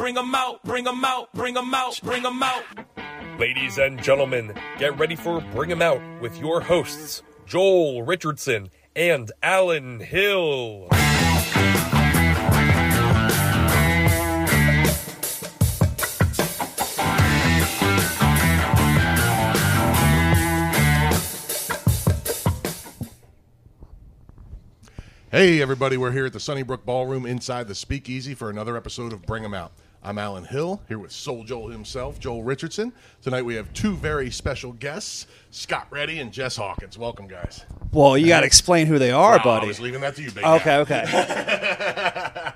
bring 'em out, bring 'em out, bring 'em out, bring 'em out. Ladies and gentlemen, get ready for Bring 'em Out with your hosts, Joel Richardson and Alan Hill. Hey, everybody, we're here at the Sunnybrook Ballroom inside the Speakeasy for another episode of Bring 'em Out. I'm Alan Hill, here with Soul Joel himself, Joel Richardson. Tonight we have two very special guests, Scott Reddy and Jess Hawkins. Welcome, guys. Well, you got to explain who they are, Wow, I buddy. was leaving that to you, big Okay, guy.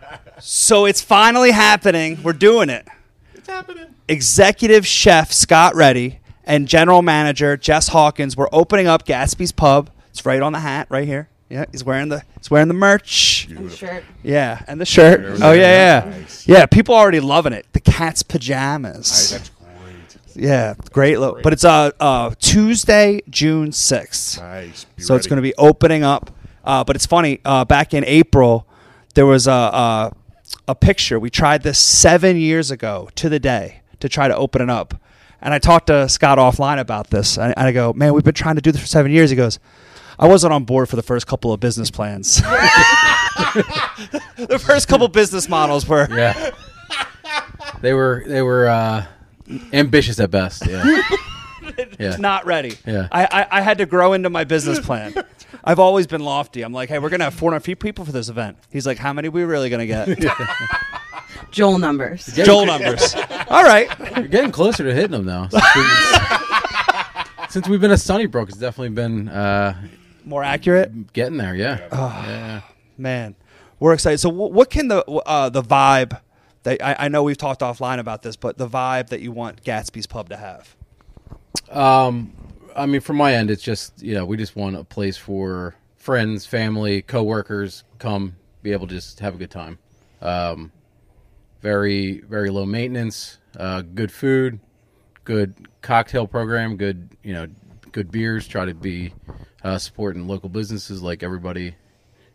okay. so it's finally happening. We're doing it. It's happening. Executive chef Scott Reddy and general manager Jess Hawkins. We're opening up Gatsby's Pub. It's right on the hat, right here. Yeah, he's wearing the he's wearing the merch. shirt. Yeah, and the shirt. Oh yeah, yeah, yeah. People are already loving it. The cat's pajamas. Hey, that's great. yeah, great look. But it's uh, uh Tuesday, June sixth. Nice. Be So it's going to be opening up. Uh, but it's funny. Uh, back in April, there was a, a a picture. We tried this seven years ago to the day to try to open it up. And I talked to Scott offline about this. And I go, man, we've been trying to do this for seven years. He goes, I wasn't on board for the first couple of business plans. the first couple business models were. Yeah. they were they were uh, ambitious at best. Yeah. Yeah. not ready. Yeah. I, I, I had to grow into my business plan. I've always been lofty. I'm like, hey, we're gonna have 400 people for this event. He's like, how many are we really gonna get? Joel numbers. Joel numbers. All right. You're getting closer to hitting them now. Since we've, since we've been at Sunnybrook, it's definitely been uh, More accurate, getting there. Yeah. yeah. man. We're excited. So, wh- what can the uh, the vibe that I, I know we've talked offline about this, but the vibe that you want Gatsby's Pub to have? Um, I mean, from my end, it's just you know we just want a place for friends, family, coworkers come be able to just have a good time. Um, very very low maintenance, uh, good food, good cocktail program, good you know good beers. Try to be uh, supporting local businesses like everybody.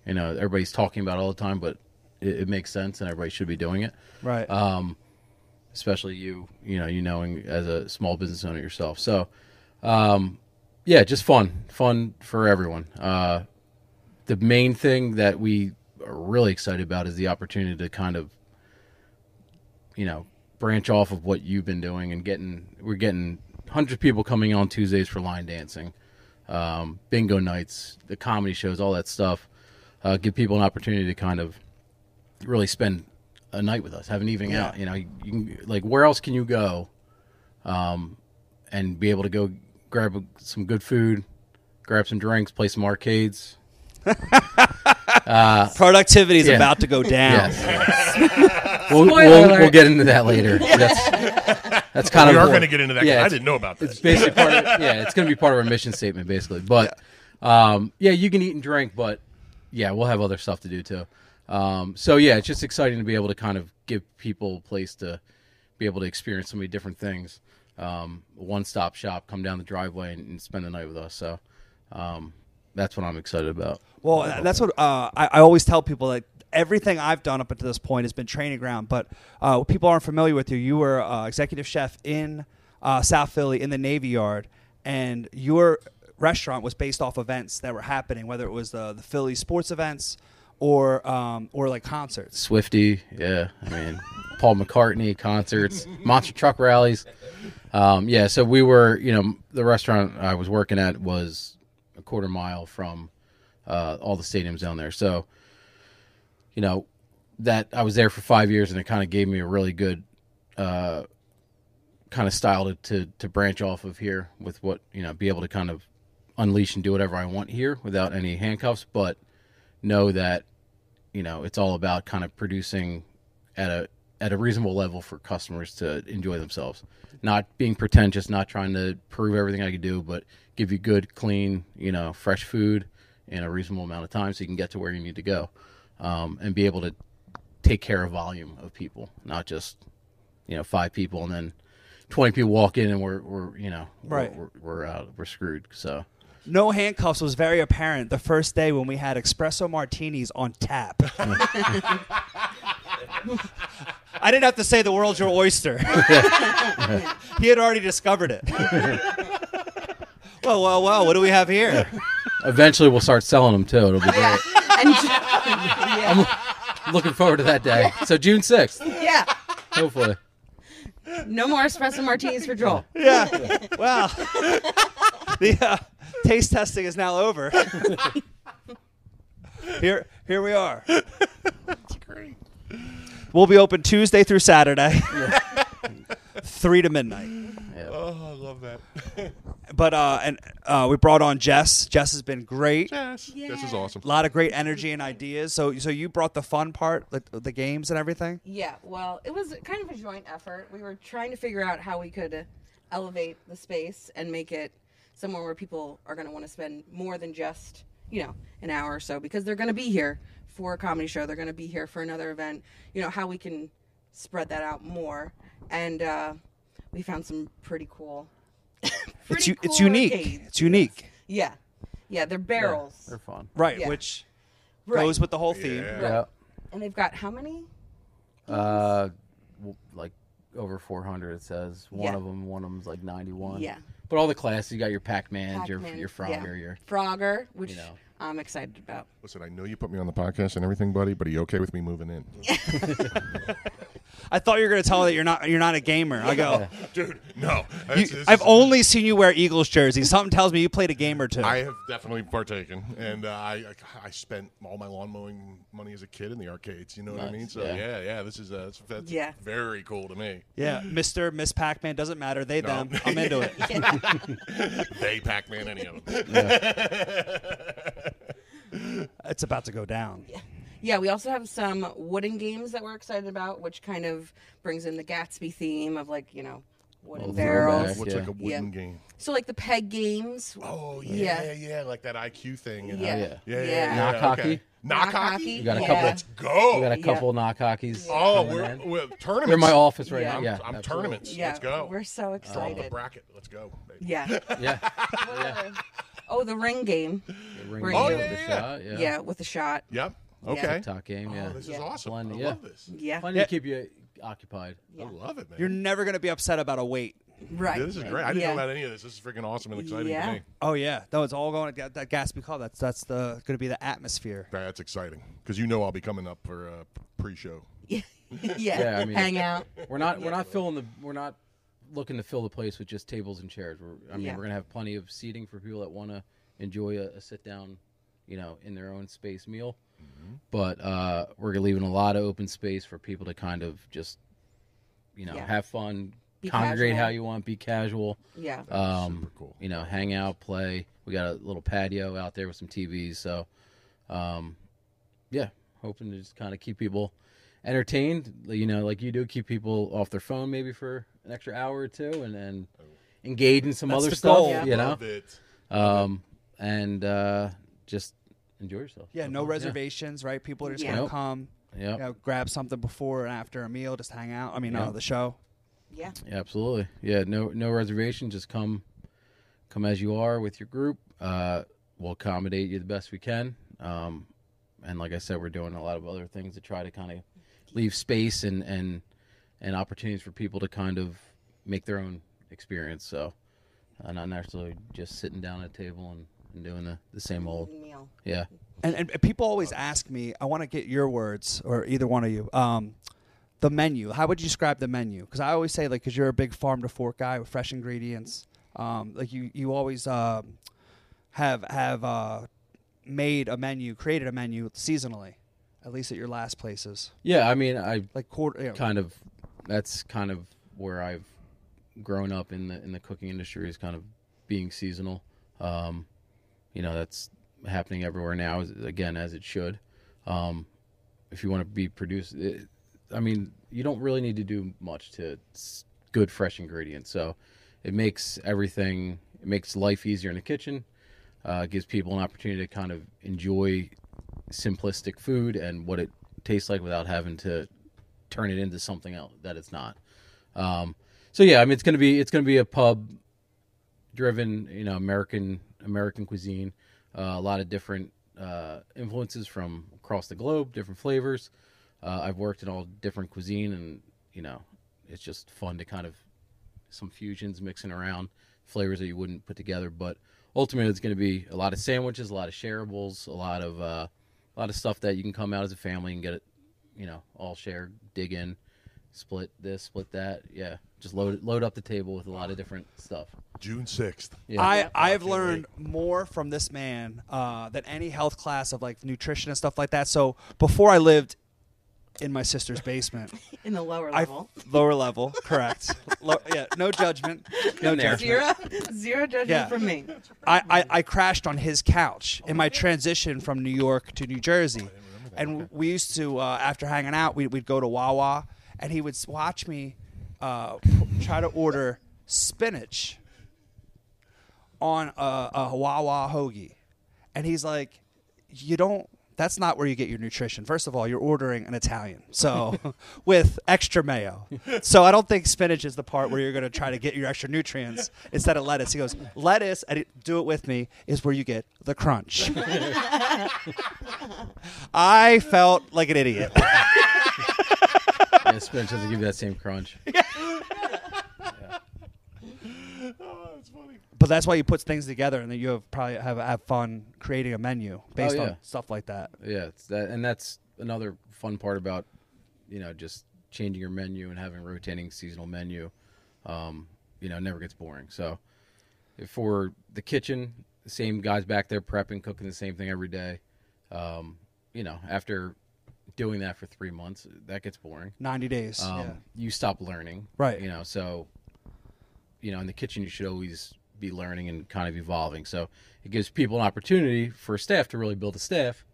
You know, everybody's talking about all the time, but it, it makes sense, and everybody should be doing it Right. um, especially you, you know, you knowing as a small business owner yourself. So, um, yeah, just fun, fun for everyone. Uh, the main thing that we are really excited about is the opportunity to kind of, you know, branch off of what you've been doing and getting. We're getting hundreds of people coming on Tuesdays for line dancing, um, bingo nights, the comedy shows, all that stuff. Uh, give people an opportunity to kind of really spend a night with us, have an evening out. You know, you, you can like where else can you go, um, and be able to go grab a, some good food, grab some drinks, play some arcades. Productivity is yeah. about to go down. Yes. we'll, we'll, we'll get into that later. that's kind We of are going to get into that. Yeah, I didn't know about that. It's basically part of, yeah, it's going to be part of our mission statement basically. But um, yeah, you can eat and drink, but yeah, we'll have other stuff to do too. Um, so yeah, it's just exciting to be able to kind of give people a place to be able to experience so many different things. Um, one stop shop, come down the driveway and, and spend the night with us. So um, that's what I'm excited about. Well, that's what uh, I, I always tell people that everything I've done up until this point has been training ground. But uh, people aren't familiar with you. You were uh, executive chef in uh, South Philly in the Navy Yard, and your restaurant was based off events that were happening, whether it was the the Philly sports events or um, or like concerts. Swifty, yeah. I mean, Paul McCartney concerts, monster truck rallies. Um, yeah, so we were, you know, the restaurant I was working at was a quarter mile from uh, all the stadiums down there. So, you know, that I was there for five years, and it kind of gave me a really good uh, kind of style to, to to branch off of here with what you know, be able to kind of unleash and do whatever I want here without any handcuffs, but know that you know it's all about kind of producing at a at a reasonable level for customers to enjoy themselves. Not being pretentious not trying to prove everything i could do but give you good clean you know fresh food in a reasonable amount of time so you can get to where you need to go um, and be able to take care of volume of people not just you know five people and then 20 people walk in and we're, we're you know we're- Right. we're, we're out we're screwed so No handcuffs was very apparent the first day when we had espresso martinis on tap. I didn't have to say the world's your oyster. he had already discovered it. well, well, well. What do we have here? Eventually, we'll start selling them too. It'll be great. And yeah, Looking forward to that day. So June sixth, yeah. hopefully. No more espresso martinis for Joel. Yeah. Well, the uh, taste testing is now over. here, here we are. That's great. We'll be open Tuesday through Saturday, three to midnight. Oh, I love that. But uh, and uh, we brought on Jess. Jess has been great. Yes, this is awesome. A lot of great energy and ideas. So, so you brought the fun part, the, the games and everything. Yeah, well, it was kind of a joint effort. We were trying to figure out how we could elevate the space and make it somewhere where people are going to want to spend more than just, you know, an hour or so because they're going to be here for a comedy show. They're going to be here for another event. You know, how we can spread that out more. And uh, we found some pretty cool. It's pretty u- it's unique. arcades. It's unique, Yeah. Yeah, they're barrels. They're fun. right? Yeah. Which Right. goes with the whole theme. Yeah. Yeah. And they've got how many? Uh, w- like over 400 it says. One Yeah. of them, one of them's like 91. Yeah. But all the classes, you got your Pac-Man, your Pac-Man, your yeah. Frogger, your Frogger, which You know. I'm excited about. Listen, I know you put me on the podcast and everything, buddy, but are you okay with me moving in? I thought you were going to tell me that you're not you're not a gamer. I go. Dude, no. You, This- this I've is- only seen you wear Eagles jerseys. Something tells me you played a game or two. I have definitely partaken, and uh, I I spent all my lawn mowing money as a kid in the arcades. You know what I Nice, mean? So yeah. yeah, yeah, this is uh, that's, that's Yeah. very cool to me. yeah, Mister Miss Pac Man doesn't matter. They No. them. I'm into it. They Pac-Man, any of them. It's about to go down. Yeah, we also have some wooden games that we're excited about, which kind of brings in the Gatsby theme of like, you know, wooden Little barrels. throwback. What's Yeah. like a wooden game? So like the peg games. Oh yeah, Yeah. yeah, like that IQ thing. and- Yeah. yeah. yeah, yeah. Yeah. yeah, Knock hockey? okay. Knock Knock hockey. hockey, You got a yeah. couple. Let's go. We got a Yeah. couple knock hockeys. Oh, coming we're, in. we're tournaments. They're in my office right Yeah. now. I'm, Yeah, I'm absolutely. tournaments. Yeah, Let's go. we're so um, the excited. bracket. Let's go. baby. yeah. Yeah. What other- Oh, the ring game. The ring Oh, game yeah, with yeah, the yeah. shot, Yeah, Yeah. with the shot. Yep. Yeah. Okay. TikTok game. Oh, yeah. Oh, this is Yeah. awesome. Plenty, I yeah. love this. Yeah. Plenty Yeah. to keep you occupied. Yeah. I love it, man. You're never going to be upset about a wait. Right. This is great. I didn't Yeah. know about any of this. This is freaking awesome and exciting Yeah. to me. Oh yeah, no, it's all going to that Gatsby Call. That's that's the going to be the atmosphere. That's exciting because you know I'll be coming up for a pre-show. yeah. Yeah, I mean- Hang out. We're not. We're not filling the. We're not looking to fill the place with just tables and chairs. We're, I mean, Yeah. we're gonna have plenty of seating for people that want to enjoy a, a sit down, you know, in their own space meal. Mm-hmm. But uh, we're leaving a lot of open space for people to kind of just, you know, Yeah. have fun, Be congregate casual. how you want, be casual. Yeah. Um, super cool. You know, hang out, play. We got a little patio out there with some TVs. So, um, yeah, hoping to just kind of keep people entertained. You know, like you do, keep people off their phone maybe for an extra hour or two, and then engage in some That's other the stuff. goal. Yeah. You know, Love it. um, and uh, just enjoy yourself. Yeah, no reservations, right? People are just Yeah. going to Nope. come, Yeah, you know, grab something before and after a meal, just hang out. I mean, uh, the show. Yeah. Yeah, absolutely. Yeah, no no reservation. Just come come as you are with your group. Uh, we'll accommodate you the best we can. Um, and like I said, we're doing a lot of other things to try to kind of leave space and and and opportunities for people to kind of make their own experience. So, uh, not necessarily just sitting down at a table and, and doing the, the same old. Meal. Yeah. And, and people always ask me, I want to get your words, or either one of you. Um, the menu. How would you describe the menu? Because I always say, like, because you're a big farm to fork guy with fresh ingredients. Um, like you, you always um have have uh, made a menu, created a menu seasonally, at least at your last places, Yeah, I mean, I like quarter. You know, kind of that's kind of where I've grown up in the in the cooking industry is kind of being seasonal. Um, you know, that's happening everywhere now. Again, as it should. Um, if you want to be produced, I mean, you don't really need to do much to good fresh ingredients. So it makes everything it makes life easier in the kitchen. Uh, gives people an opportunity to kind of enjoy simplistic food and what it tastes like without having to turn it into something else that it's not. Um, so yeah, I mean it's gonna be it's gonna be a pub driven, you know, American American cuisine. Uh, a lot of different uh, influences from across the globe, different flavors. Uh, I've worked in all different cuisine, and you know, it's just fun to kind of some fusions mixing around flavors that you wouldn't put together. But ultimately, it's going to be a lot of sandwiches, a lot of shareables, a lot of uh, a lot of stuff that you can come out as a family and get it, you know, all share, dig in, split this, split that. Yeah, just load load up the table with a lot of different stuff. June sixth. Yeah. I, I have can't learned more from this man uh, than any health class of like nutrition and stuff like that. So before I lived in my sister's basement, in the lower I level. lower level, correct? Low, yeah, no judgment, no there. judgment. Zero, zero judgment Yeah. from me. I, I, I crashed on his couch in my transition from New York to New Jersey. And we used to, uh, after hanging out, we'd, we'd go to Wawa, and he would watch me uh, try to order spinach on a, a Wawa hoagie. And he's like, You don't. That's not where you get your nutrition. First of all, you're ordering an Italian, so with extra mayo. So I don't think spinach is the part where you're going to try to get your extra nutrients instead of lettuce. He goes, lettuce, and it, do it with me, is where you get the crunch. I felt like an idiot. yeah, spinach doesn't give you that same crunch. Oh, that's funny. But that's why you put things together, and then you have probably have have fun creating a menu based yeah. on stuff like that. Yeah, it's that, and that's another fun part about, you know, just changing your menu and having a rotating seasonal menu. Um, you know, it never gets boring. So, if for the kitchen, the same guys back there prepping, cooking the same thing every day. Um, you know, after doing that for three months, that gets boring. Ninety days. Um, yeah. You stop learning, Right. You know, so you know, in the kitchen, you should always be learning and kind of evolving. So it gives people an opportunity for staff to really build a staff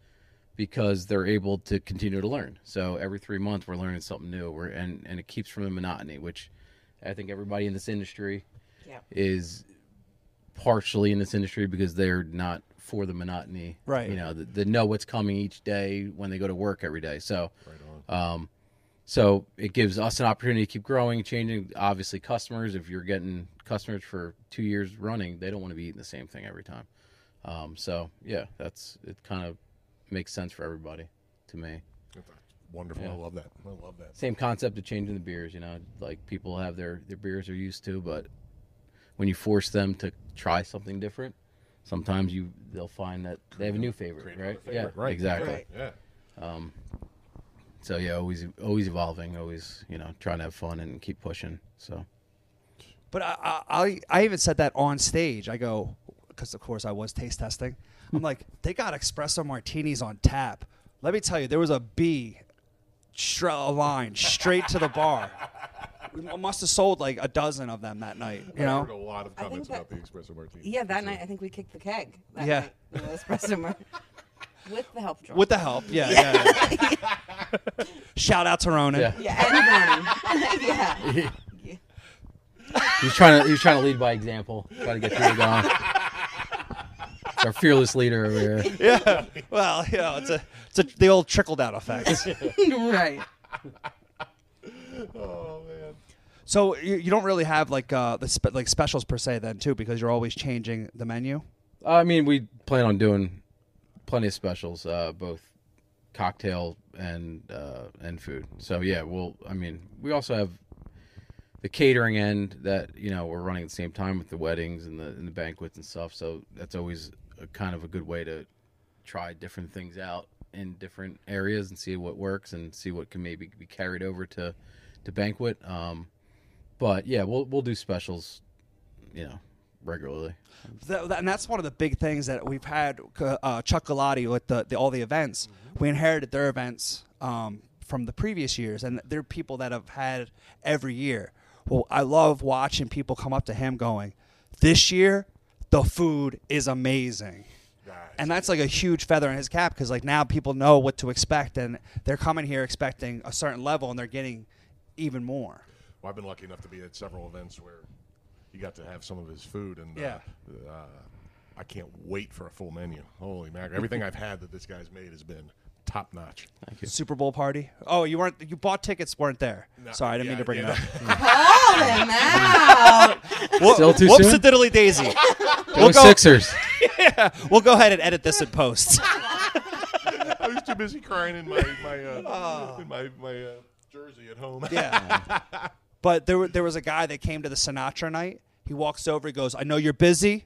because they're able to continue to learn. So every three months, we're learning something new. We're and and it keeps from the monotony, which I think everybody in this industry Yeah. is partially in this industry because they're not for the monotony. Right. You know, they, they know what's coming each day when they go to work every day. So, um, so it gives us an opportunity to keep growing, changing. Obviously, customers. If you're getting customers for two years running, they don't want to be eating the same thing every time. Um, so yeah, that's it. Kind of makes sense for everybody to me. Wonderful. Yeah. I love that. I love that. Same concept of changing the beers. You know, like people have their their beers they're used to, but when you force them to try something different, sometimes you they'll find that they have a new favorite, right? yeah, Right. exactly. Right. Yeah. Um, so yeah, always always evolving, always you know trying to have fun and keep pushing. So But I, I, I, I even said that on stage. I go, because of course I was taste testing. I'm like, they got espresso martinis on tap. Let me tell you, there was a bee stra- a line straight to the bar. We must have sold like a dozen of them that night. You I heard a know, lot of I think comments that- about the espresso martini. Yeah, that night I think we kicked the keg. That Yeah. night, with the espresso mar- with the help jar. with the help. Yeah, yeah. yeah. Shout out to Ronan. yeah, yeah, and Vernon. yeah. he's trying to he's trying to lead by example, try to get people going. Our fearless leader over here. Yeah. Well, you know, it's a it's a, the old trickle down effect. right. Oh. So you, you don't really have like uh the spe- like specials per se then too because you're always changing the menu. I mean, we plan on doing plenty of specials, uh, both cocktail and uh, and food. So yeah, we'll. I mean, we also have the catering end that you know we're running at the same time with the weddings and the and the banquets and stuff. So that's always a kind of a good way to try different things out in different areas and see what works and see what can maybe be carried over to to banquet. Um, but yeah, we'll we'll do specials, you know, regularly. Th- and that's one of the big things that we've had. Uh, Chuck Galati with the, the all the events. We inherited their events um, from the previous years, and they're people that have had every year. Well, I love watching people come up to him going, "This year, the food is amazing." And that's like a huge feather in his cap because like now people know what to expect, and they're coming here expecting a certain level, and they're getting even more. Well, I've been lucky enough to be at several events where you got to have some of his food, and Yeah. uh, uh, I can't wait for a full menu. Holy mackerel! Everything I've had that this guy's made has been top notch. Super Bowl party. Oh, you weren't. You bought tickets, weren't there? No, Sorry, I didn't mean to bring yeah. it up. Call him out. Whoop- Still too whoops soon? a diddly daisy. Go go- Sixers. we'll go ahead and edit this in post. I was too busy crying in my my uh, Oh. in my my uh, Jersey at home. Yeah. But there, there was a guy that came to the Sinatra night. He walks over. He goes, "I know you're busy.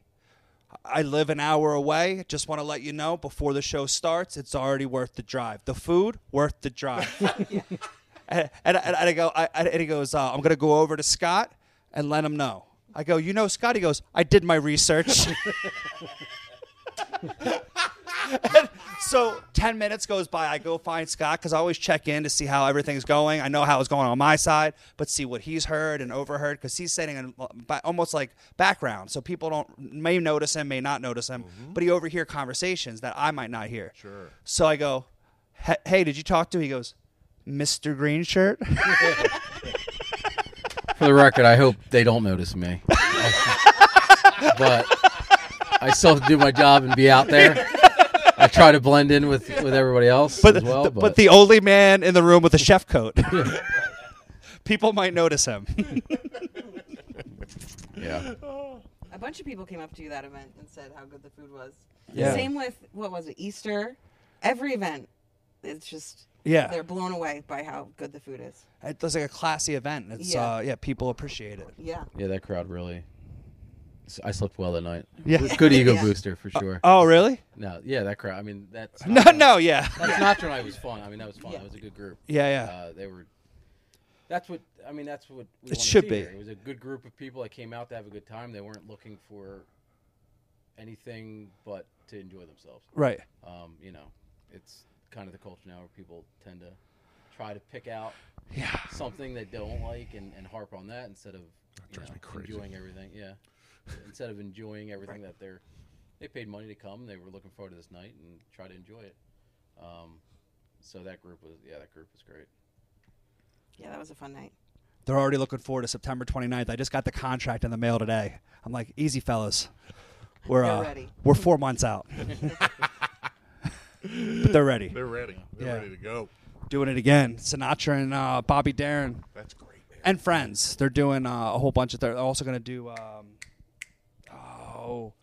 I live an hour away. Just want to let you know before the show starts, it's already worth the drive. The food worth the drive." and, and, and I go, I, and he goes, uh, "I'm going to go over to Scott and let him know." I go, "You know Scott?" He goes, "I did my research." so 10 minutes goes by i go find scott because i always check in to see how everything's going i know how it's going on my side but see what he's heard and overheard because he's sitting in uh, ba- almost like background so people don't may notice him may not notice him mm-hmm. but he overhear conversations that i might not hear Sure. so i go hey did you talk to him?" he goes mr green shirt For the record, I hope they don't notice me. but I still have to do my job and be out there. I try to blend in with, with everybody else but, as well. the, but, but the only man in the room with a chef coat people might notice him yeah, A bunch of people came up to you that event and said how good the food was. Yeah. Same with what was it, Easter? Every event, it's just Yeah. they're blown away by how good the food is. It was like a classy event. It's Yeah. uh yeah, people appreciate it. Yeah. yeah, that crowd really. I slept well that night. Yeah. Good ego Yeah. booster for sure. Oh really? No, yeah, that crowd. I mean, that's No, no, yeah, That's not night was fun. I mean, that was fun. Yeah. That was a good group. yeah, yeah. Uh, they were. That's what I mean. That's what we It wanna should see be. here. It was a good group of people that came out to have a good time. They weren't looking for anything but to enjoy themselves. right. Um, you know, it's kind of the culture now where people tend to try to pick out Yeah. something they don't like and, and harp on that instead of you drives know, me crazy. enjoying everything. Yeah, instead of enjoying everything that they're they paid money to come. They were looking forward to this night and try to enjoy it. Um, so that group was yeah, that group was great. Yeah, that was a fun night. They're already looking forward to September 29th. I just got the contract in the mail today. I'm like, easy fellas. We're uh, ready. we're 4 months out. but they're ready. They're ready. They're Yeah. ready to go. Doing it again. Sinatra and uh, Bobby Darin That's great, man. and friends. They're doing uh, a whole bunch of they're also going to do um, oh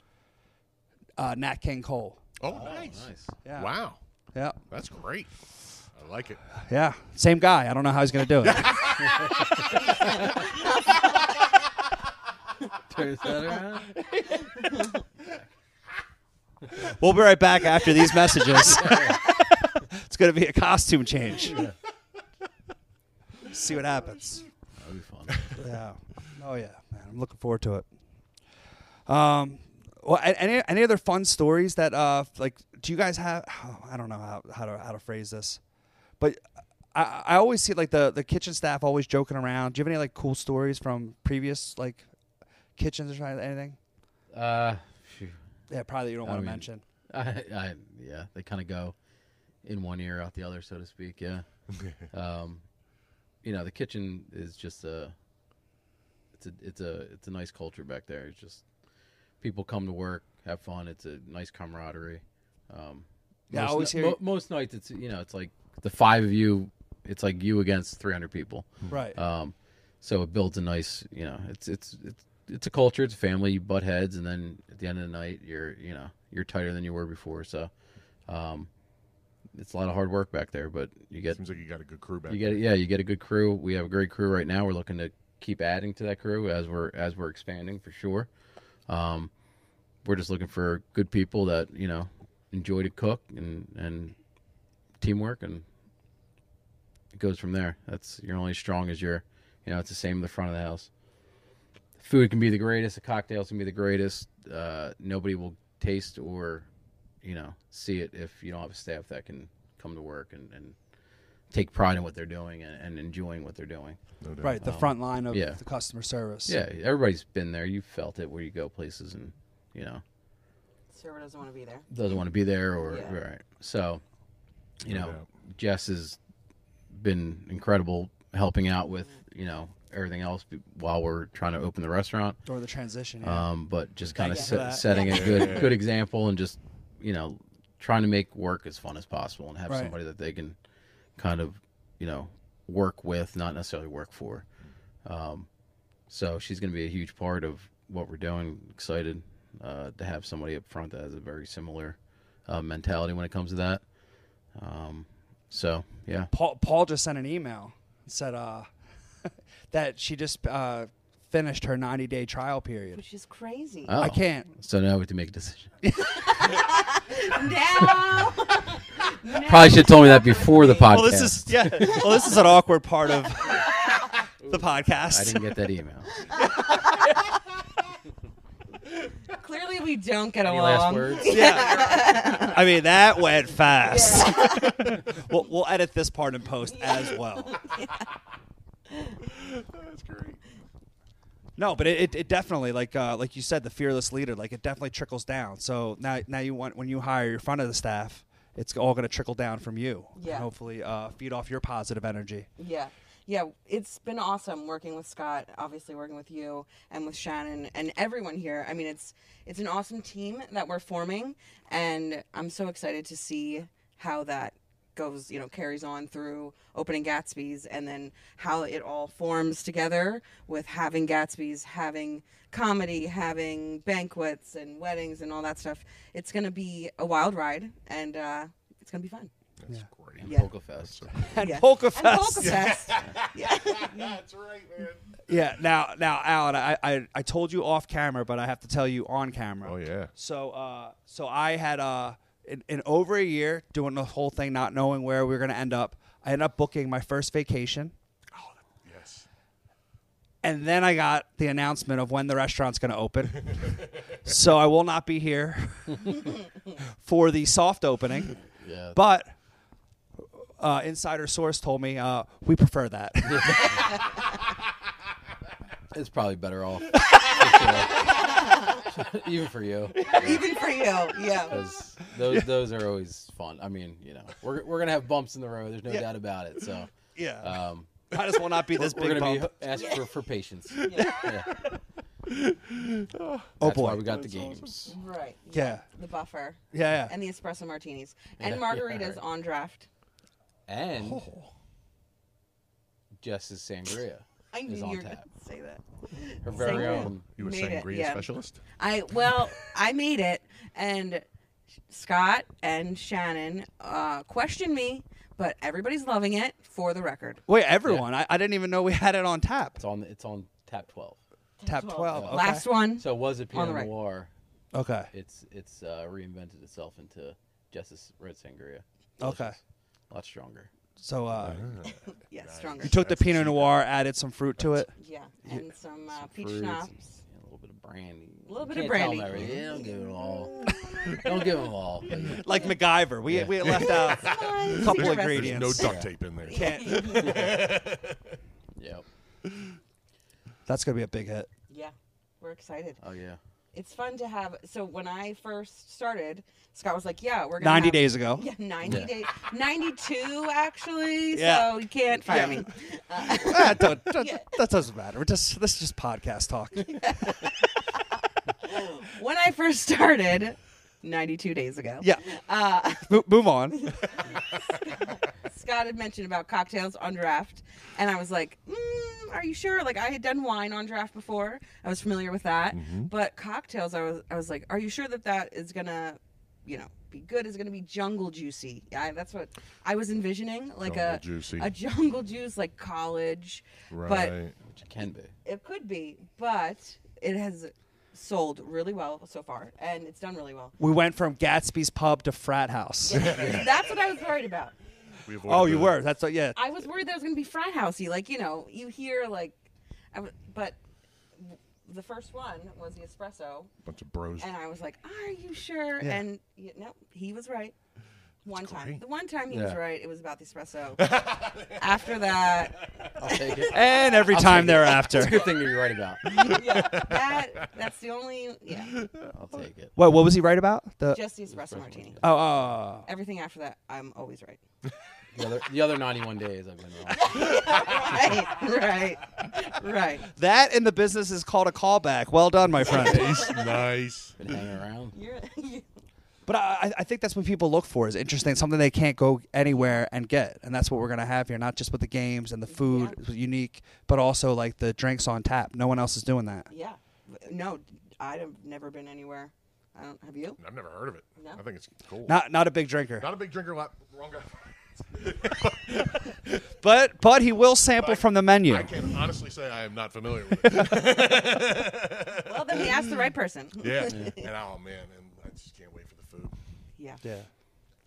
uh, Nat King Cole. Oh, nice. nice. Yeah. Wow. Yeah. That's great. I like it. Yeah. Same guy. I don't know how he's going to do it. Turns that around. We'll be right back after these messages. it's going to be a costume change. See what happens. That'll be fun. Yeah. Oh yeah, man. I'm looking forward to it. Um. Well, any any other fun stories that uh like do you guys have? oh, I don't know how how to how to phrase this, but I I always see like the the kitchen staff always joking around. Do you have any like cool stories from previous like kitchens or anything? Uh, phew. Yeah, probably you don't I want to mention. I, I yeah, they kind of go in one ear out the other, so to speak. Yeah. um, you know, the kitchen is just a it's a it's a it's a nice culture back there. It's just people come to work, have fun. It's a nice camaraderie. Um, Yeah, I most, always hear- mo- most nights it's you know it's like the five of you. It's like you against three hundred people. Right. Um, so it builds a nice, you know, it's it's it's it's a culture, it's a family, you butt heads, and then at the end of the night, you're you know you're tighter than you were before. So, um, it's a lot of hard work back there, but you get Seems like you got a good crew back you there. get yeah you get a good crew. We have a great crew right now. We're looking to keep adding to that crew as we're as we're expanding for sure. Um, we're just looking for good people that you know enjoy to cook and and teamwork and it goes from there. That's you're only as strong as your you know it's the same in the front of the house. Food can be the greatest. The cocktails can be the greatest. Uh, nobody will taste or you know see it if you don't have a staff that can come to work and, and take pride in what they're doing and, and enjoying what they're doing. No right. The front line of yeah. the customer service. Yeah, everybody's been there. You felt it where you go places and you know Server doesn't want to be there. doesn't want to be there or Yeah. right. So, you No know, doubt. Jess has been incredible helping out with you know everything else while we're trying to open the restaurant. Or the transition. Yeah. Um, but just kind of Thank you for setting a good good example and just you know trying to make work as fun as possible and have Right. somebody that they can kind of you know work with, not necessarily work for. Um, so she's going to be a huge part of what we're doing. Excited uh, to have somebody up front that has a very similar uh, mentality when it comes to that. Um, so yeah, Paul Paul just sent an email said uh, that she just uh, finished her 90 day trial period. Which is crazy. Oh. I can't. So now we have to make a decision. Now. Probably should have told me that before the podcast. Well, this is yeah. Well, this is an awkward part of the podcast. I didn't get that email. Clearly, we don't get Any along. last words? Yeah. I mean, that went fast. we'll, we'll edit this part in post as well. That's great. No, but it, it, it definitely like uh, like you said, the fearless leader, like it definitely trickles down. So now now you want when you hire your front of the staff, it's all going to trickle down from you. Yeah. And hopefully, uh, feed off your positive energy. Yeah. Yeah, it's been awesome working with Scott, obviously working with you and with Shannon and everyone here. I mean, it's it's an awesome team that we're forming and I'm so excited to see how that goes, you know, carries on through opening Gatsby's and then how it all forms together with having Gatsby's, having comedy, having banquets and weddings and all that stuff. It's going to be a wild ride and uh it's going to be fun. That's great. Yeah. Polka Fest. And Yeah. Polka And Fest. Polka Fest. yeah. That's right, man. Yeah. Now, now, Alan, I, I, I told you off camera, but I have to tell you on camera. Oh yeah. So, uh, so I had uh, in, in over a year doing the whole thing, not knowing where we were going to end up. I ended up booking my first vacation, Yes. and then I got the announcement of when the restaurant's going to open. so I will not be here for the soft opening, Yeah. but. Uh, insider source told me uh, we prefer that. It's probably better off. For. Even for you. Even for you. Yeah. Because those, those are always fun. I mean, you know, we're, we're going to have bumps in the road. There's no Yeah. doubt about it. So, yeah, um, might as well not be this we're big going to bump. be asking for, for patience. Yeah. oh That's boy, why we got the games. Right. Yeah. The buffer. yeah, yeah. And the espresso martinis. And Yeah, margaritas yeah, right. on draft. And Oh. Jess's Sangria I knew is you on were going tap. to say that. Her very Sangria. own. You were Made it, sangria yeah. specialist? I well, I made it and Scott and Shannon uh questioned me, but everybody's loving it for the record. Wait, everyone! I, I didn't even know we had it on tap. It's on, it's on tap 12. Tap twelve. Okay. Last one. So it was a On Pinot the right. Noir. Okay. It's it's uh, reinvented itself into Jess's Red Sangria. Okay. Delicious. A lot stronger. So uh, Yeah, stronger. you took the Pinot. Noir, added some fruit to it. Yeah, and some, uh, Some peach fruits, schnapps. yeah, a little bit of brandy. A little You bit of can't tell 'em brandy. everything. Yeah, don't give it all. don't give them all. Like MacGyver. We, Yeah. we left out a couple Secret ingredients. There's no duct tape in there. Can't- Yep. That's gonna be a big hit. Yeah, we're excited. Oh yeah. It's fun to have. So when I first started, Scott was like, "Yeah, we're gonna 90 have- days ago. Yeah, ninety Yeah. days, ninety-two actually. Yeah. So you can't fire me. Ah, don't- don't- Yeah. That doesn't matter. We're just this is just podcast talk. When I first started, ninety-two days ago. Yeah. Uh, Mo- move on. Scott had mentioned about cocktails on draft, and I was like, mm, "Are you sure?" Like I had done wine on draft before, I was familiar with that, but cocktails, I was, I was like, "Are you sure that that is gonna, you know, be good? Is gonna be jungle juicy?" Yeah, that's what I was envisioning, like Jungle a juicy. a jungle juice, like college, Right. but Which it can be. it could be, but it has sold really well so far, and it's done really well. We went from Gatsby's pub to frat house. That's what I was worried about. We avoided Oh, you the- were. That's what. Yeah. I was worried that it was going to be frat housey. Like, you know, you hear, like, I w- but w- the first one was the espresso, bunch of bros. and I was like, are you sure? Yeah. And, you no, he was right. One time. great. The one time he was Yeah. right, it was about the espresso. After that, I'll take it. And every I'll time take it. thereafter. It's a good thing that you're right about. yeah, that, that's the only, yeah, I'll take it. What? What was he right about? The. just the espresso martini. Oh. Oh. Everything after that, I'm always right. The other, the other 91 days I've been wrong. right, right, right. That in the business is called a callback. Well done, my friend. nice, nice. Been hanging around. You're, you, But I, I think that's what people look for is interesting, something they can't go anywhere and get, and that's what we're gonna have here. Not just with the games and the food, Yeah. is unique, but also like the drinks on tap. No one else is doing that. yeah. No, I've never been anywhere. I don't, have you? I've never heard of it. No. I think it's cool. Not not a big drinker. Not a big drinker. Lot, wrong guy. But but he will sample from the menu. I can honestly say I am not familiar with it. Well, then he asked the right person. Yeah. And oh man, and I just can't wait for the food. Yeah. Yeah.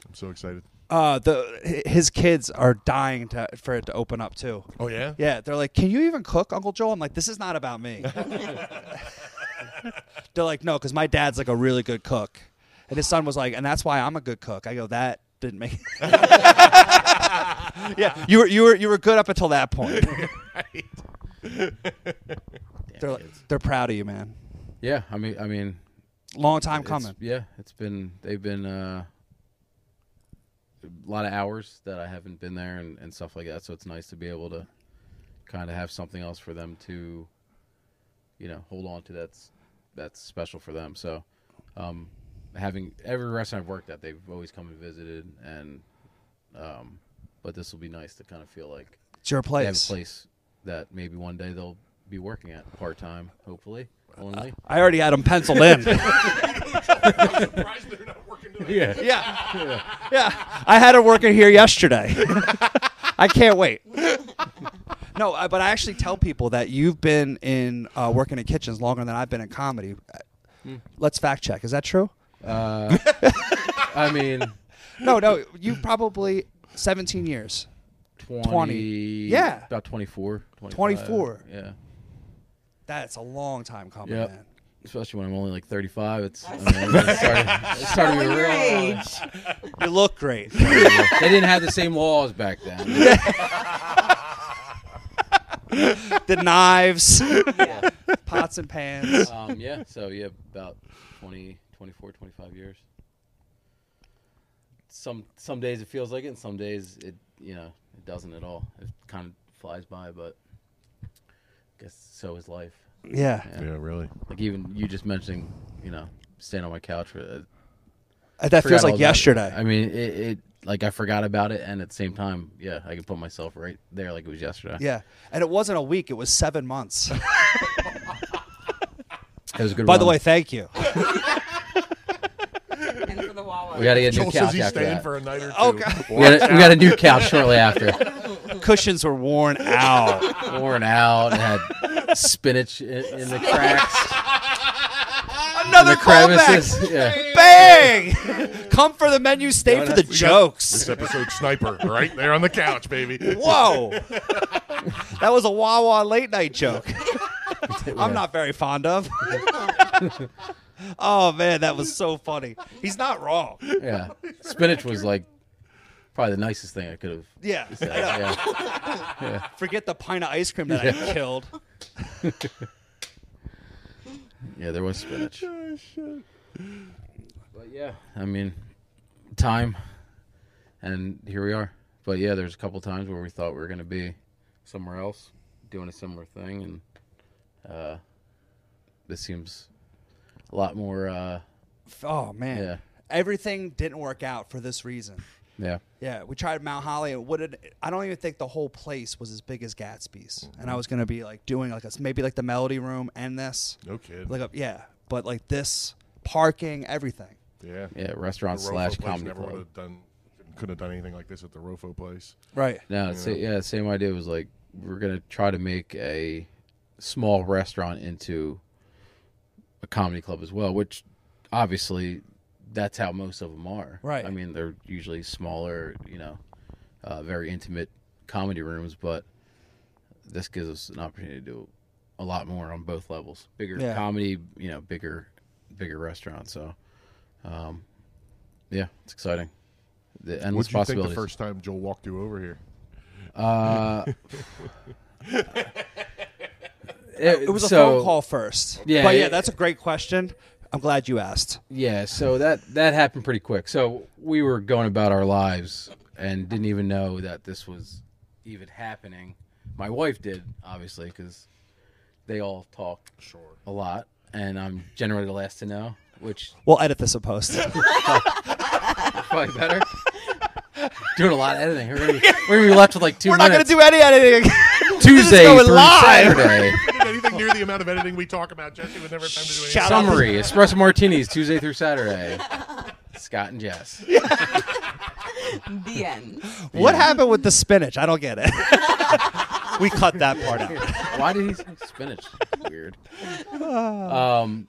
I'm so excited. Uh, the his kids are dying to for it to open up too. Oh yeah. Yeah, they're like, "Can you even cook, Uncle Joel?" I'm like, "This is not about me." they're like, "No, because my dad's like a really good cook," and his son was like, "And that's why I'm a good cook." I go, "That didn't make." Yeah, you were you were you were good up until that point. Damn they're kids. they're proud of you, man. Yeah, I mean, I mean, Long time it's- coming. Yeah, it's been they've been uh, a lot of hours that I haven't been there and, and stuff like that. So it's nice to be able to kind of have something else for them to, you know, hold on to. That's that's special for them. So um, having every restaurant I've worked at, they've always come and visited, and um, but this will be nice to kind of feel like It's your they have a place. place that maybe one day they'll be working at part time, hopefully only. I already had them penciled in. Surprised they're not working today. yeah. yeah, yeah. I had her working here yesterday. I can't wait. No, I- but I actually tell people that you've been in uh, working in kitchens longer than I've been in comedy. Let's fact check. Is that true? Uh, I mean, No, no. You probably 17 years. 20, Yeah. About 24. 24. Yeah. That's a long time coming, Yep. man. Especially when I'm only like 35. It's, I mean, it's starting, it's starting to be your real. age. You look great. They didn't have the same laws back then. the knives, Yeah. pots and pans. Um, yeah. So, yeah, about 20, 24, 25 years. Some some days it feels like it, and some days it you know it doesn't at all. It kind of flies by, but I guess so is life. Yeah. Yeah, really. Like even you just mentioning, you know, staying on my couch for uh, Uh, That forgot feels all like about it. yesterday. I mean, it, it like I forgot about it, and at the same time, yeah, I can put myself right there like it was yesterday. yeah. And it wasn't a week, it was seven months. it was a good. By the run. way, thank you. And for the Wawa. We got to get a new Joel says couch he's after staying that. for a night or oh, two. Oh, God. we, got a, we got a new couch shortly after. Cushions were worn out. Worn out, and had spinach in, in the cracks, Another the crevices. callback. Yeah. Bang! Come for the menu, stay for the This jokes. This episode sniper right there on the couch, baby. Whoa! that was a Wawa late night joke. I'm not very fond of. oh man, that was so funny. He's not wrong. yeah, spinach was like probably the nicest thing I could have Yeah. said. Yeah. Forget the pint of ice cream that I killed. Yeah, there was spinach. But yeah, I mean, time, and here we are. But yeah, there's a couple times where we thought we were going to be somewhere else doing a similar thing, and uh, this seems a lot more. Uh, Oh man. Yeah. Everything didn't work out for this reason. yeah, Yeah, we tried Mount Holly. and what did I don't even think the whole place was as big as Gatsby's, and I was gonna be like doing like a, maybe like the Melody Room and this, No kid. like a, yeah, but like this parking, everything. yeah. yeah, restaurant slash place comedy never would club. have done. Couldn't have done anything like this at the Rofo place. Right. No, it's yeah, same idea. It was like we're gonna try to make a small restaurant into a comedy club as well, which obviously that's how most of them are. Right. I mean, they're usually smaller, you know, uh, very intimate comedy rooms, but this gives us an opportunity to do a lot more on both levels. Bigger Yeah. comedy, you know, bigger, bigger restaurant. So, um, yeah, it's exciting. The What endless did you think the possibilities. first time Joel walked you over here? Uh, Uh, it was a so- phone call first. Yeah, but yeah, it- that's a great question. I'm glad you asked. Yeah, so that that happened pretty quick. So we were going about our lives and didn't even know that this was even happening. My wife did, obviously, because they all talk Sure. a lot, and I'm generally the last to know, which We'll edit this in post. probably better. Doing a lot of editing. We're gonna be, we're gonna be left with like 2 We're not gonna do any editing. Tuesday going through live. Saturday. If we did anything near the amount of editing we talk about, Jesse would never have time to do anything. Shout out to- Summary: Espresso martinis Tuesday through Saturday. Scott and Jess. the end. What happened with the spinach? I don't get it. we cut that part out. Why did he say spinach? Weird. Um,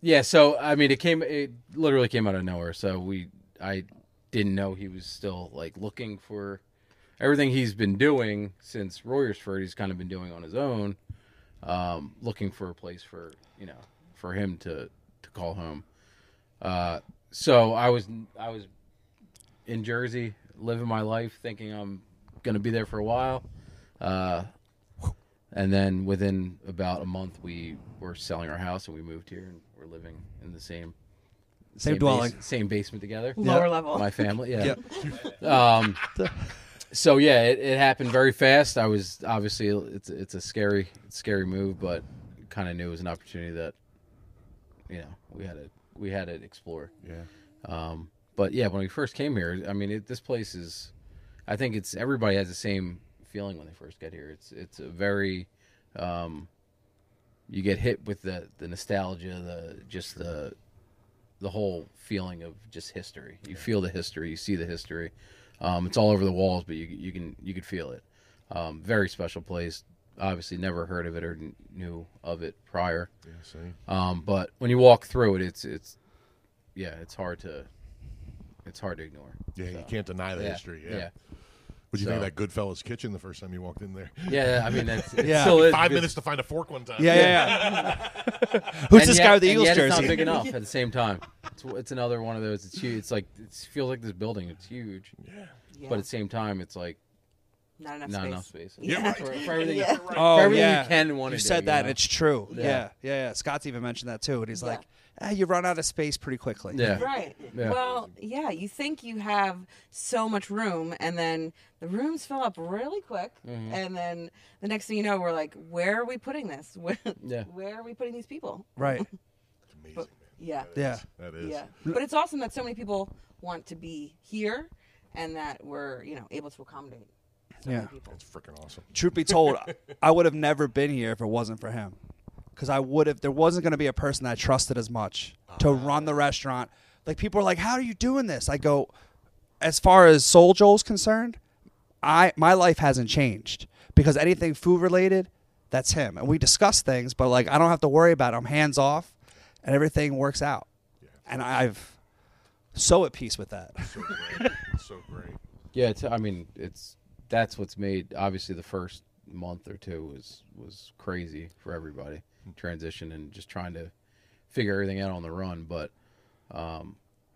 yeah. So I mean, it came. It literally came out of nowhere. So we, I didn't know he was still like looking for everything he's been doing since Royersford. He's kind of been doing on his own, um, looking for a place for you know for him to to call home. Uh, so I was I was in Jersey, living my life, thinking I'm going to be there for a while. Uh, and then within about a month, we were selling our house and we moved here and we're living in the same Same bas- dwelling. same basement together. Lower level. My family, yeah. Um, so yeah, it, it happened very fast. I was obviously it's it's a scary scary move, but kind of knew it was an opportunity that you know we had to we had to explore. Yeah. Um, but yeah, when we first came here, I mean, it, this place is. I think it's everybody has the same feeling when they first get here. It's it's a very, um, you get hit with the the nostalgia, the just the, the whole feeling of just history. You feel the history, you see the history. Um, it's all over the walls, but you you can you can feel it. Um, very special place. Obviously, never heard of it or kn- knew of it prior. Yeah, same. Um, but when you walk through it, it's it's yeah, it's hard to it's hard to ignore. Yeah, you can't deny the yeah, history. Yeah. yeah, Would you think So- of that Goodfellas kitchen the first time you walked in there? yeah. I mean, that's, it Yeah. still is Five minutes to find a fork one time. Yeah, yeah, yeah. Who's and this yet- guy with the Eagles yet It's not big enough at the same time. It's, it's another one of those. It's huge. It's like it feels like this building. It's huge, Yeah. yeah. but at the same time, it's like not enough not space. enough space. Yeah. For, for everything, Yeah. Oh, for everything yeah. you can and want You to said do, that. know? It's true. Yeah. Yeah. yeah, yeah, Scott's even mentioned that too. And he's Yeah. like, ah, you run out of space pretty quickly. yeah, Right. Yeah. Well, yeah, you think you have so much room, and then the rooms fill up really quick, Mm-hmm. and then the next thing you know, we're like, where are we putting this? Where, Yeah. where are we putting these people? Right. It's amazing, man. Yeah. Yeah. That is. Yeah. But it's awesome that so many people want to be here, and that we're you know able to accommodate so Yeah. many people. It's freaking awesome. Truth be told, I would have never been here if it wasn't for him. Because I would have, there wasn't going to be a person I trusted as much to ah. run the restaurant. Like, people are like, how are you doing this? I go, as far as Soul Joel's concerned, I my life hasn't changed because anything food related, that's him. And we discuss things, but like I don't have to worry about it. I'm hands off and everything works out. And I've so at peace with that. So great. So great. Yeah, it's, I mean, it's that's what's made. Obviously, the first month or two was was crazy for everybody, transition and just trying to figure everything out on the run. But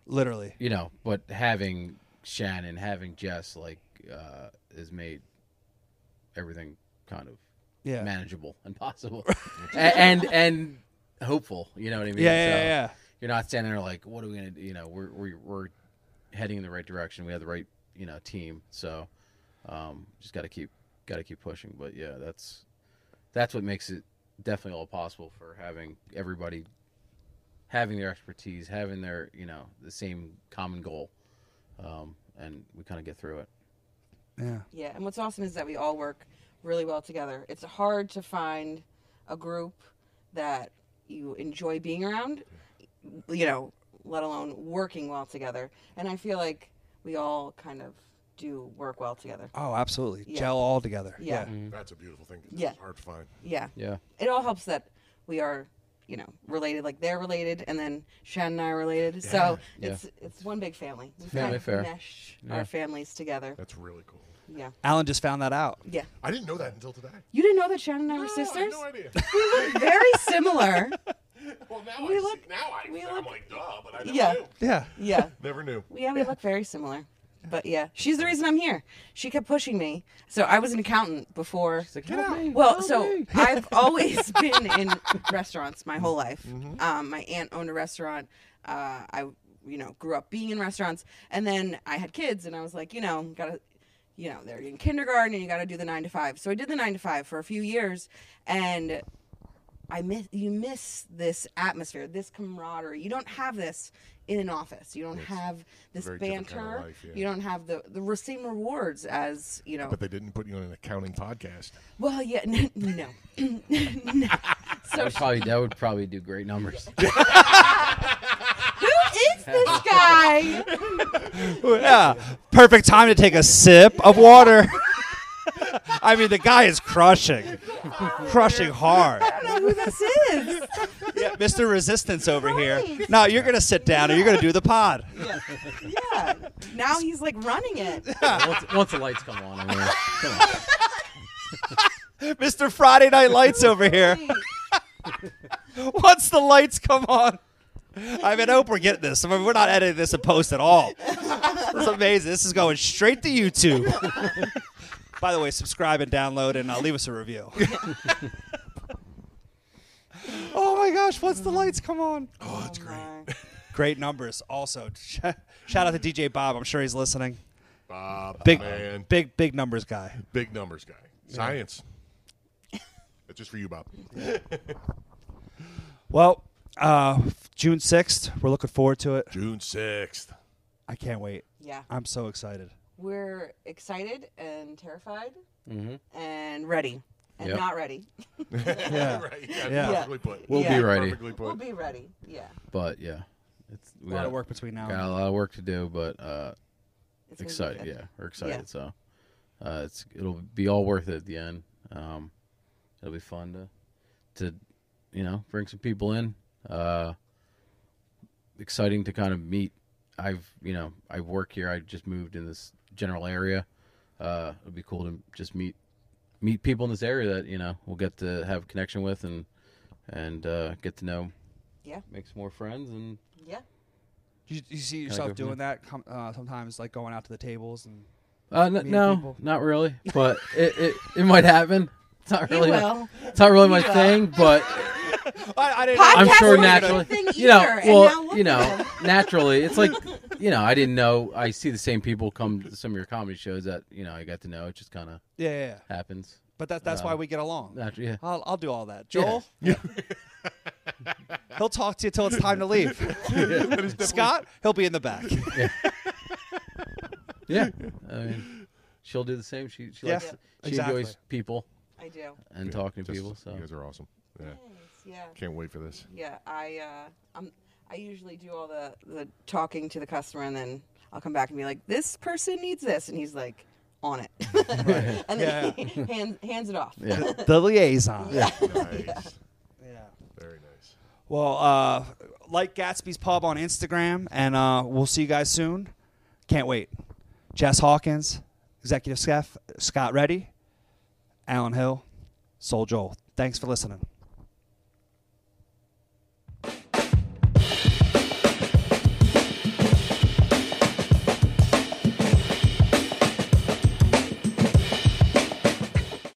Literally. you know, but having Shannon, having Jess, like, uh, has made everything kind of Yeah. manageable and possible, A- and and hopeful. You know what I mean? Yeah, yeah, yeah. You're not standing there like, what are we gonna do? You know, we're we're we're heading in the right direction. We have the right you know team. So um, just got to keep got to keep pushing. But yeah, that's that's what makes it definitely all possible for having everybody having their expertise, having their you know the same common goal, um, and we kind of get through it. Yeah. Yeah, and what's awesome is that we all work really well together. It's hard to find a group that you enjoy being around, you know, let alone working well together. And I feel like we all kind of do work well together. Oh, absolutely. Yeah. Gel all together. Yeah. Mm-hmm. That's a beautiful thing. 'cause Yeah. It's hard to find. Yeah. Yeah, It all helps that we are, you know, related. Like they're related, and then Shannon and I are related. So Yeah. it's it's one big family. We family kind of affair. Mesh Yeah. our families together. That's really cool. Yeah. Alan just found that out. Yeah. I didn't know that until today. You didn't know that Shannon and I were No, I had sisters? no idea. We look very similar. well, now We I look- see, now I, we I'm look- like, duh, but I never Yeah. knew. Yeah. Yeah. Never knew. Yeah, we look very similar. But yeah, she's the reason I'm here. She kept pushing me. So I was an accountant before. It's like, help me, Well, so me. I've always been in restaurants my whole life. Mm-hmm. Um, my aunt owned a restaurant. Uh, I, you know, grew up being in restaurants, and then I had kids, and I was like, you know, gotta, you know, they're in kindergarten, and you got to do the nine to five. So I did the nine to five for a few years, and I miss you miss this atmosphere, this camaraderie. You don't have this in an office. You don't have this banter. kind of life, yeah. You don't have the the re- same rewards as you know. But they didn't put you on an accounting podcast. Well, yeah, n- no, no. that So would probably that would probably do great numbers. who is this guy? yeah, perfect time to take a sip of water. I mean, the guy is crushing, crushing hard. I don't know who this is. Yeah, Mr. Resistance over here. Right. No, you're gonna sit down or you're gonna do the pod. Yeah. yeah. Now he's like running it. once, once the lights come on, I mean, come on. Mr. Friday Night Lights over here. Once the lights come on. I mean, I hope we're getting this. I mean, we're not editing this in post at all. This is amazing. This is going straight to YouTube. By the way, subscribe and download and uh, leave us a review. Oh my gosh, once the lights come on. Oh, that's great. Great numbers also. Shout out to DJ Bob. I'm sure he's listening. Bob, Big, man, big, big numbers guy. big numbers guy. Science. That's just for you, Bob. Well, uh, June 6th, we're looking forward to it. June sixth. I can't wait. Yeah. I'm so excited. We're excited and terrified Mm-hmm. and ready and Yep. not ready. Yeah. right. Yeah. Yeah. Perfectly put. We'll Yeah. be ready, Perfectly put. We'll be ready. Yeah. but yeah, it's we A lot got, of work between now got a lot of work to do, but uh, It's gonna be excited. good. Yeah, we're excited. Yeah. So uh, it's it'll be all worth it at the end. Um, it'll be fun to to you know bring some people in. Uh, exciting to kind of meet. I've you know I work here. I just moved in this general area. Uh, it'll be cool to just meet meet people in this area that you know we'll get to have a connection with and and uh, get to know. Yeah. Make some more friends and Yeah. You, you see yourself doing that com- uh, sometimes, like going out to the tables and. Uh, n- no, people? not really. But it, it, it might happen. It's not really. My, it's not really my He will. thing, but I, I didn't. I'm sure naturally, a thing you know, either, and now well, you know, naturally, it's like, you know, I didn't know. I see the same people come to some of your comedy shows that you know I got to know. It just kind of Yeah, yeah, yeah. happens. But that, that's why Um, we get along. Naturally, yeah. I'll, I'll do all that. Joel? Yeah. he'll talk to you till it's time to leave. Scott? He'll be in the back. Yeah, I mean, she'll do the same. She she Yeah, likes she exactly. enjoys people I do. and talking to Just- people. So you guys are awesome. Yeah. Thanks. Yeah. Can't wait for this. Yeah. I uh, I'm I usually do all the the talking to the customer and then I'll come back and be like, this person needs this, and he's like, on it, and then he hands hands it off. yeah, the liaison. Nice. Yeah. Very nice. Well, uh, like Gatsby's Pub on Instagram, and uh, we'll see you guys soon. Can't wait. Jess Hawkins, Executive Chef, Scott Reddy, Alan Hill, Soul Joel. Thanks for listening.